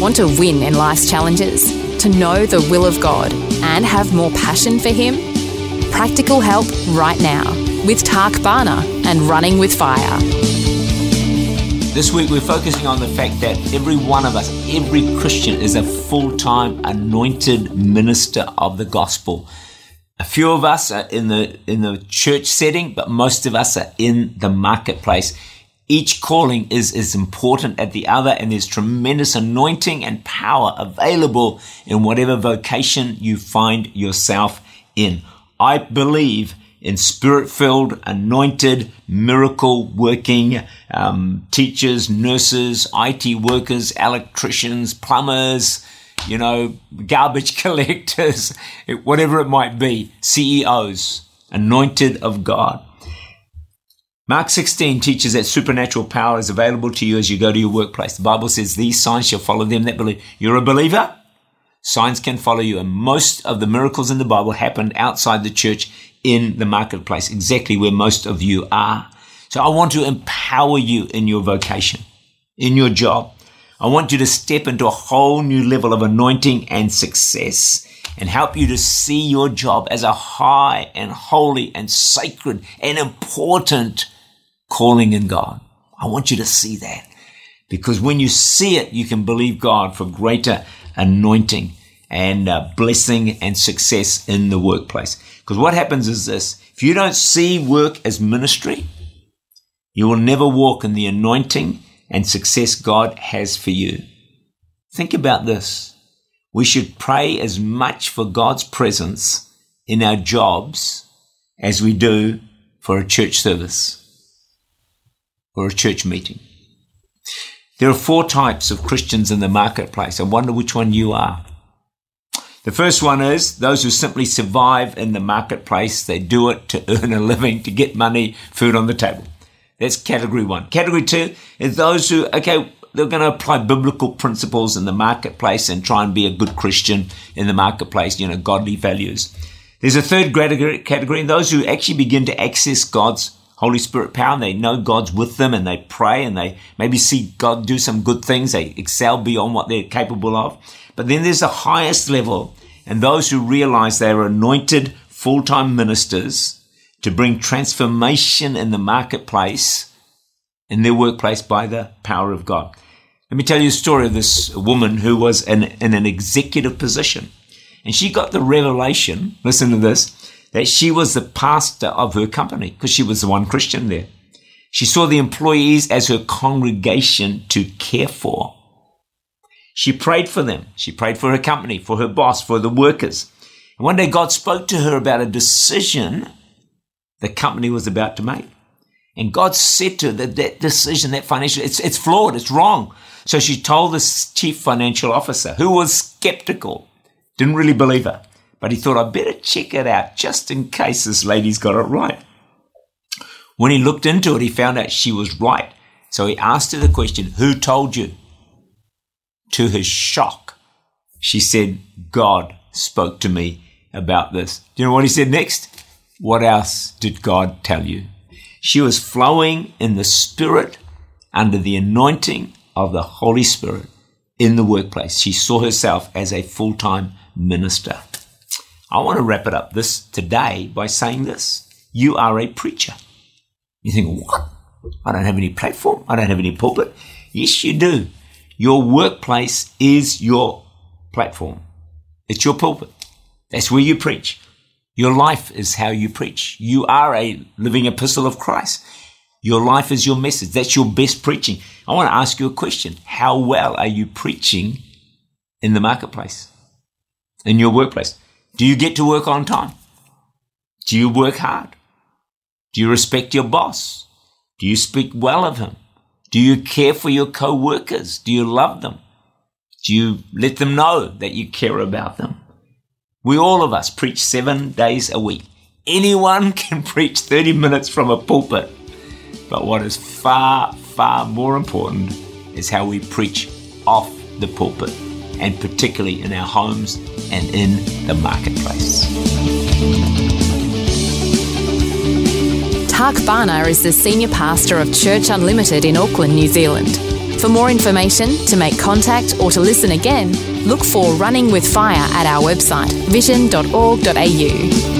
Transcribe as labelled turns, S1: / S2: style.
S1: Want to win in life's challenges? To know the will of God and have more passion for Him? Practical help right now with Tak Bhana and Running with Fire.
S2: This week we're focusing on the fact that every one of us, every Christian, is a full time anointed minister of the gospel. A few of us are in the in the church setting, but most of us are in the marketplace. Each calling is as important as the other, and there's tremendous anointing and power available in whatever vocation you find yourself in. I believe in spirit filled, anointed, miracle working um, teachers, nurses, IT workers, electricians, plumbers, you know, garbage collectors, whatever it might be, CEOs, anointed of God. Mark 16 teaches that supernatural power is available to you as you go to your workplace. The Bible says these signs shall follow them that believe. You're a believer? Signs can follow you. And most of the miracles in the Bible happened outside the church in the marketplace, exactly where most of you are. So I want to empower you in your vocation, in your job. I want you to step into a whole new level of anointing and success and help you to see your job as a high and holy and sacred and important calling in God. I want you to see that because when you see it, you can believe God for greater anointing and uh, blessing and success in the workplace. Because what happens is this if you don't see work as ministry, you will never walk in the anointing and success God has for you. Think about this. We should pray as much for God's presence in our jobs as we do for a church service or a church meeting. There are four types of Christians in the marketplace. I wonder which one you are. The first one is those who simply survive in the marketplace. They do it to earn a living, to get money, food on the table. That's category one. Category two is those who, okay, they're going to apply biblical principles in the marketplace and try and be a good Christian in the marketplace, you know, godly values. There's a third category, and those who actually begin to access God's Holy Spirit power and they know God's with them and they pray and they maybe see God do some good things. They excel beyond what they're capable of. But then there's the highest level and those who realize they are anointed full-time ministers to bring transformation in the marketplace, in their workplace by the power of God. Let me tell you a story of this woman who was in, in an executive position. And she got the revelation, listen to this, that she was the pastor of her company because she was the one Christian there. She saw the employees as her congregation to care for. She prayed for them. She prayed for her company, for her boss, for the workers. And one day God spoke to her about a decision the company was about to make. And God said to her that that decision, that financial, it's, it's flawed, it's wrong. So she told the chief financial officer, who was skeptical, didn't really believe her. But he thought, I'd better check it out just in case this lady's got it right. When he looked into it, he found out she was right. So he asked her the question, Who told you? To his shock, she said, God spoke to me about this. Do you know what he said next? What else did God tell you? She was flowing in the Spirit under the anointing of the Holy Spirit in the workplace. She saw herself as a full time minister. I want to wrap it up this today by saying this. You are a preacher. You think, what? I don't have any platform. I don't have any pulpit. Yes, you do. Your workplace is your platform. It's your pulpit. That's where you preach. Your life is how you preach. You are a living epistle of Christ. Your life is your message. That's your best preaching. I want to ask you a question. How well are you preaching in the marketplace, in your workplace? Do you get to work on time? Do you work hard? Do you respect your boss? Do you speak well of him? Do you care for your co-workers? Do you love them? Do you let them know that you care about them? We all of us preach seven days a week. Anyone can preach 30 minutes from a pulpit. But what is far, far more important is how we preach off the pulpit, and particularly in our homes and in the marketplace.
S1: Tak Bhana is the Senior Pastor of Church Unlimited in Auckland, New Zealand. For more information, to make contact, or to listen again, look for Running with Fire at our website, vision.org.au.